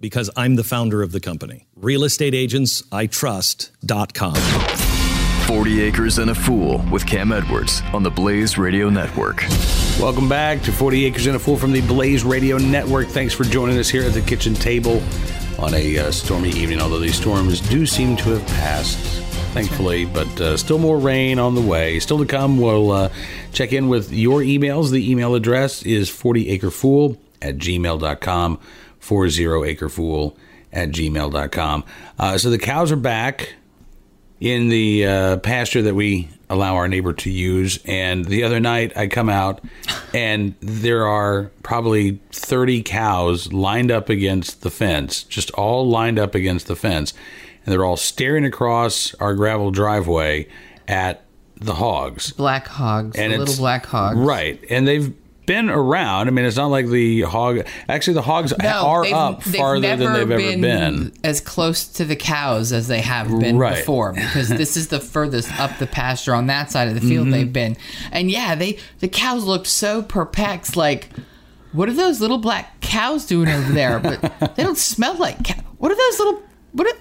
Because I'm the founder of the company. realestateagentsitrust.com. 40 Acres and a Fool with Cam Edwards on the Blaze Radio Network. Welcome back to 40 Acres and a Fool from the Blaze Radio Network. Thanks for joining us here at the kitchen table on a uh, stormy evening, although these storms do seem to have passed, thankfully, but uh, still more rain on the way. Still to come, we'll uh, check in with your emails. The email address is 40acrefool at gmail.com, 40acrefool at gmail.com. Uh, so the cows are back in the uh, pasture that we allow our neighbor to use. And the other night, I come out and there are probably 30 cows lined up against the fence, just all lined up against the fence. And they're all staring across our gravel driveway at the hogs. Black hogs, And the little black hogs. Right. And they've been around. I mean, it's not like the hog. Actually, the hogs are they've- up they've farther than they've ever been. as close to the cows as they have been Right. before because this is the furthest up the pasture on that side of the Mm-hmm. field they've been and yeah they the cows looked so perplexed like what are those little black cows doing over there but they don't smell like cow- what are those little what are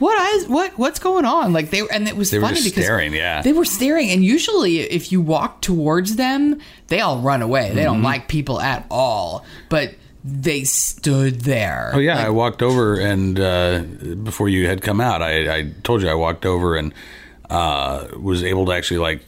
what eyes what what's going on like they and it was funny because They were funny because staring, yeah. they were staring and usually if you walk towards them they all run away they Mm-hmm. don't like people at all but they stood there Oh yeah, Like, I walked over and uh, before you had come out, I, I told you I walked over and uh, was able to actually like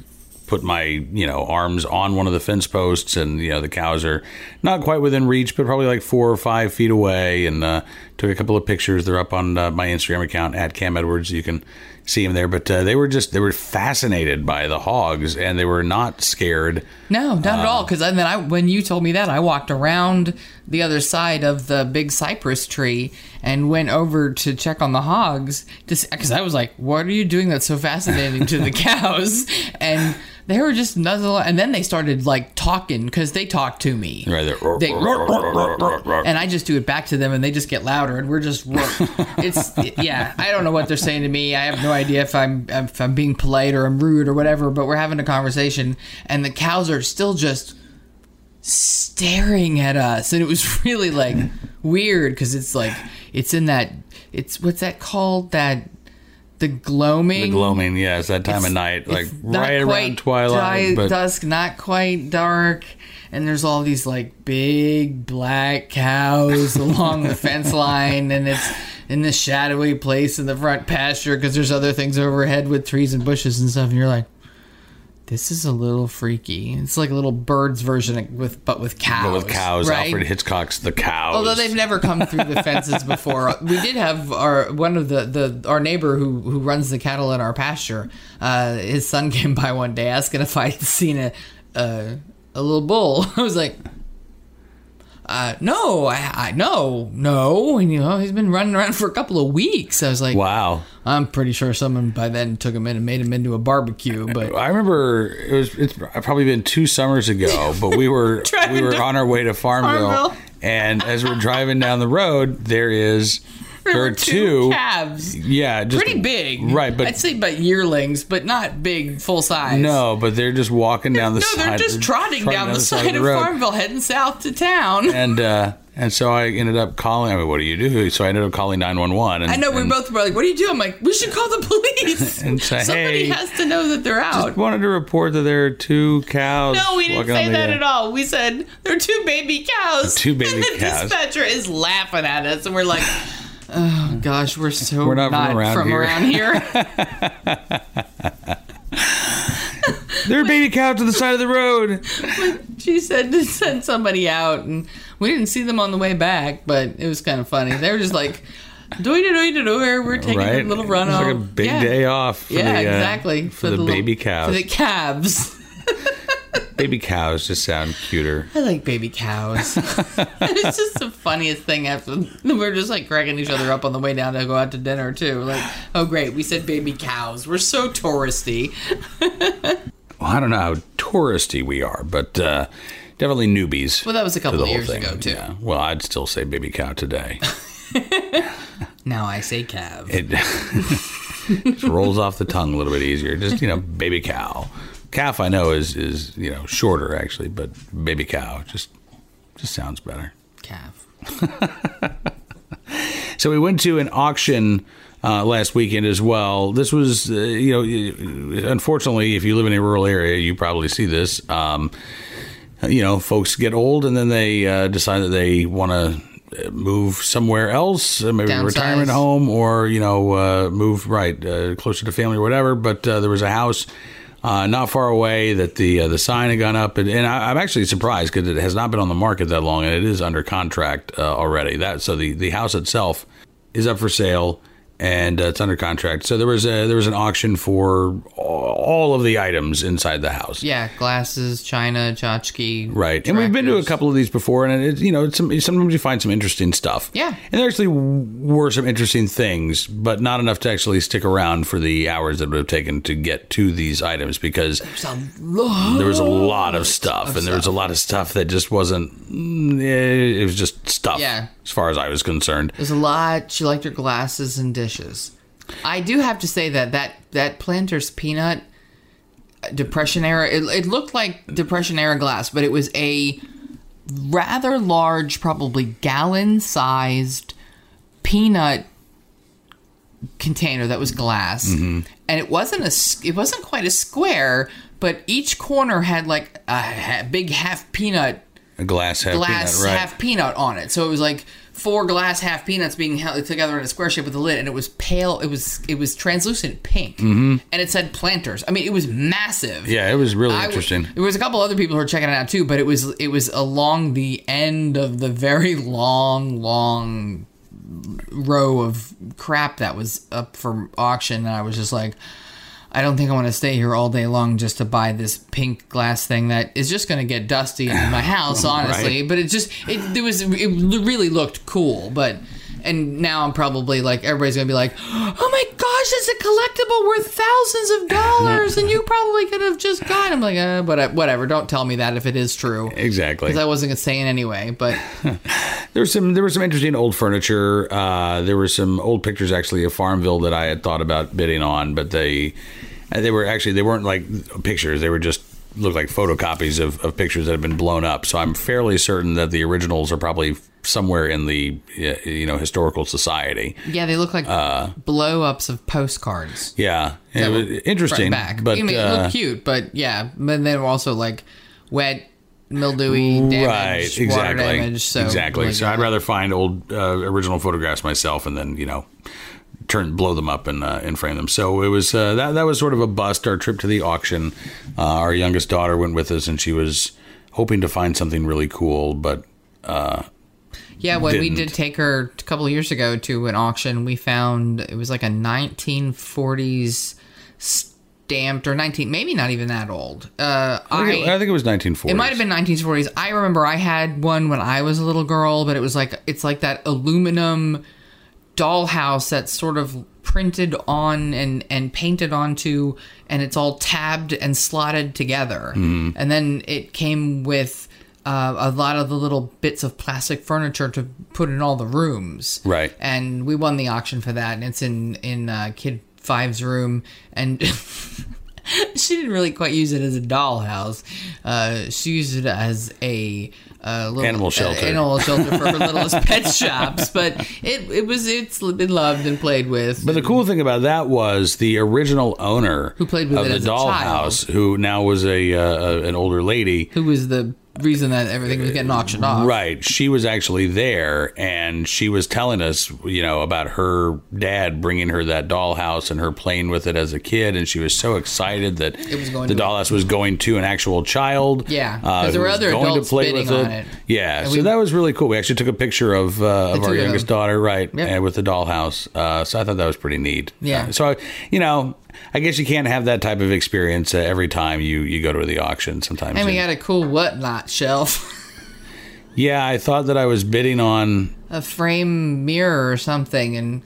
put my you know arms on one of the fence posts, and you know the cows are not quite within reach, but probably like four or five feet away, and uh, took a couple of pictures. They're up on uh, my Instagram account at Cam Edwards. You can see them there, but uh, they were just they were fascinated by the hogs, and they were not scared. no not at Uh, all because then I when you told me that I walked around the other side of the big cypress tree and went over to check on the hogs because I was like what are you doing that's so fascinating to the cows and they were just nuzzling, and then they started like talking because they talk to me Right they and I just do it back to them, and they just get louder, and we're just it's yeah. I don't know what they're saying to me. I have no idea if I'm if I'm being polite or I'm rude or whatever. But we're having a conversation, and the cows are still just staring at us, and it was really like weird because it's like it's in that it's what's that called that the gloaming The gloaming, yeah, it's that time of night, like it's right around twilight, di- dusk, not quite dark. And there's all these like big black cows along the fence line, and it's in this shadowy place in the front pasture because there's other things overhead with trees and bushes and stuff. And you're like, this is a little freaky. It's like a little bird's version with but with cows. But with cows, right? Alfred Hitchcock's The Cows. Although they've never come through the fences before, we did have our one of the, the our neighbor who who runs the cattle in our pasture. Uh, his son came by one day asking if I'd seen a a, a little bull. I was like, uh, no, I, I no no, and you know he's been running around for a couple of weeks. I was like, Wow. I'm pretty sure someone by then took him in and made him into a barbecue, but. I remember it was it's probably been two summers ago, but we were we were on our way to Farmville, Farmville. and as we're driving down the road, there is there, were two, calves. yeah, just Pretty big, right? But I'd say about yearlings, but not big, full size. no, but they're just walking down the no, side. they're just trotting down the side of, the road. Farmville, heading south to town. And uh, and so I ended up calling. I mean, what do you do? So I ended up calling nine one one. I know we and both were like, "What do you do?" I'm like, "We should call the police." And say, Somebody "Hey, has to know that they're out. wanted to report that there are two cows. No, we didn't say the, that uh, at all. We said there are two baby cows. Two baby cows. and the cows. dispatcher is laughing at us, and we're like, "Oh gosh, we're so We're not from around from here." around here." There are baby cows to the side of the road. she said to send somebody out, and we didn't see them on the way back, but it was kind of funny. They were just like, "Doy doy doy doy," we're taking right? a little run off. like a big Yeah. day off. For yeah, the, uh, exactly. for, the, little- baby cows. For the calves. Baby cows just sound cuter. I like baby cows. it's just the funniest thing. After we're just like cracking each other up on the way down to go out to dinner too. Like, oh great, we said baby cows. We're so touristy. Well, I don't know how touristy we are, but uh, definitely newbies. Well, that was a couple of years thing. ago too. Yeah. Well, I'd still say baby cow today. Now I say calf. It just rolls off the tongue a little bit easier. Just you know, baby cow. Calf, I know is is you know shorter actually, but baby cow just just sounds better. calf. So we went to an auction uh, last weekend as well. This was, uh, you know, unfortunately, if you live in a rural area, you probably see this. Um, you know, folks get old and then they uh, decide that they want to move somewhere else, uh, maybe a Downsize. retirement home, or you know, uh, move right uh, closer to family or whatever. But uh, there was a house. Uh, not far away, that the uh, the sign had gone up, and, and I, I'm actually surprised because it has not been on the market that long, and it is under contract uh, already. That so the, the house itself is up for sale and uh, it's under contract. So there was a there was an auction for all of the items inside the house. Yeah, glasses, china, tchotchke. Right, and we've been to a couple of these before, and it's you know it's some, sometimes you find some interesting stuff. Yeah. and there actually were some interesting things, but not enough to actually stick around for the hours that it would have taken to get to these items because There's a lot. there was a lot of stuff, and there was a lot of stuff that just wasn't. mm, It was just stuff. Yeah. As far as I was concerned. There's a lot. She liked her glasses and dishes. I do have to say that that that Planters peanut depression era. It, it looked like depression era glass, but it was a rather large, probably gallon sized peanut container that was glass, mm-hmm. and it wasn't a it wasn't quite a square, but each corner had like a ha- big half peanut A glass half glass peanut, right? half peanut on it. So it was like four glass half peanuts being held together in a square shape with a lid, and it was pale. It was it was translucent pink, and it said planters. I mean, it was massive. Mm-hmm. Yeah, it was really I interesting. There was a couple other people who were checking it out too, but it was it was along the end of the very long, long row of crap that was up for auction, and I was just like. I don't think I want to stay here all day long just to buy this pink glass thing that is just going to get dusty in my house, honestly. But it just it, it was it really looked cool, but and now I'm probably like everybody's going to be like, "Oh my gosh, it's a collectible worth thousands of dollars and you probably could have just got." it." I'm like, uh, but whatever, don't tell me that if it is true. Exactly. Because I wasn't to say it anyway, but There was some there was some interesting old furniture. Uh, there were some old pictures actually of Farmville that I had thought about bidding on, but they they were actually they weren't like pictures. They were just looked like photocopies of, of pictures that had been blown up. So I'm fairly certain that the originals are probably somewhere in the uh, you know historical society. yeah, they look like Uh, blow ups of postcards. Yeah, it was interesting. back. But I mean, it uh, looked cute, but yeah, but they were also like wet, mildewy, damage, right water exactly damage. So exactly like, so i'd rather find old uh, original photographs myself and then you know turn blow them up and uh, and frame them so it was uh, that that was sort of a bust our trip to the auction uh, our youngest daughter went with us and she was hoping to find something really cool but yeah. When we didn't. did take her a couple of years ago to an auction, we found it was like a 1940s stamped or 19, maybe not even that old. Uh, I think, it, I think it was 1940s. It might have been 1940s. I remember I had one when I was a little girl, but it was like it's like that aluminum dollhouse that's sort of printed on and and painted onto, and it's all tabbed and slotted together. Mm-hmm. And then it came with. Uh, a lot of the little bits of plastic furniture to put in all the rooms, Right. And we won the auction for that, and it's in in uh, Kid Five's room, and she didn't really quite use it as a dollhouse. Uh, she used it as a uh, little Animal uh, shelter. animal shelter for her littlest pet shops. But it it was it's been loved and played with. But the cool thing about that was the original owner Who played with of it the as a child. dollhouse, who now was a uh, an older lady, who was the reason that everything was getting auctioned off? Right. She was actually there and she was telling us, you know, about her dad bringing her that dollhouse and her playing with it as a kid. And she was so excited that It was going the dollhouse was going to an actual child. Yeah, 'cause uh, there were other going adults bidding on it. Yeah. And so we- that was really cool. We actually took a picture of, uh, of our youngest daughter, right, Yep. and with the dollhouse. Uh, so I thought that was pretty neat. Yeah. Uh, so, you know, I guess you can't have that type of experience uh, every time you you go to the auction. Sometimes. And we got a cool whatnot shelf, yeah, I thought that I was bidding on, a frame mirror or something, and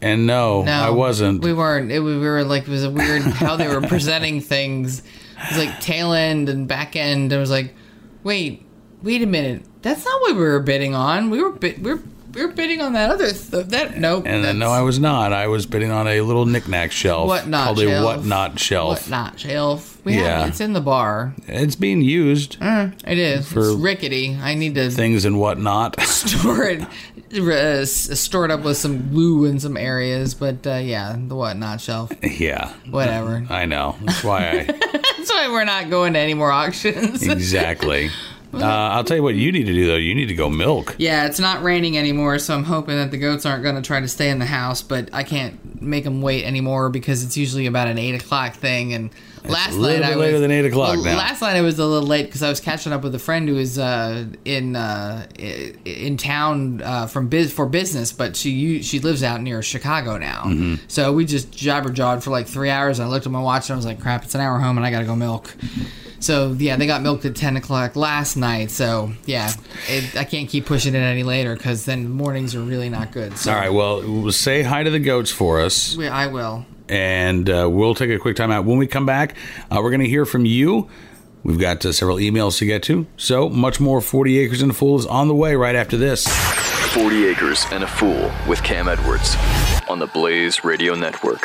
and no, no, I wasn't. We weren't. It, we were like it was a weird how they were presenting things. It was like tail end and back end. It was like, wait, wait a minute. That's not what we were bidding on. We were bid, we were were bidding on that other th- that nope. and then, no, I was not. I was bidding on a little knickknack shelf Whatnot called shelf. a whatnot shelf. whatnot shelf. We Yeah. have it's in the bar. It's being used. It is. For- it's rickety. I need to Things and whatnot. store it, uh, store it up with some glue in some areas. But uh, yeah, the whatnot shelf. yeah, Whatever. I know. That's why I That's why we're not going to any more auctions. exactly. Uh, I'll tell you what you need to do though. You need to go milk. Yeah, it's not raining anymore, so I'm hoping that the goats aren't going to try to stay in the house. But I can't make them wait anymore because it's usually about an eight o'clock thing. And last a little night bit I later was, than 8 o'clock well, now. Last night I was a little late because I was catching up with a friend who is uh, in uh, in town uh, from biz for business, but she she lives out near Chicago now. Mm-hmm. So we just jabber jawed for like three hours. I looked at my watch and I was like, "Crap, it's an hour home, and I got to go milk." So yeah, they got milked at ten o'clock last night. So yeah, it, I can't keep pushing it any later because then mornings are really not good. So All right. Well, we'll say hi to the goats for us, we- I will. and uh, we'll take a quick time out. When we come back, uh, we're going to hear from you. We've got uh, several emails to get to, so much more. Forty acres and a fool is on the way right after this. 40 Acres and a Fool with Cam Edwards on the Blaze Radio Network.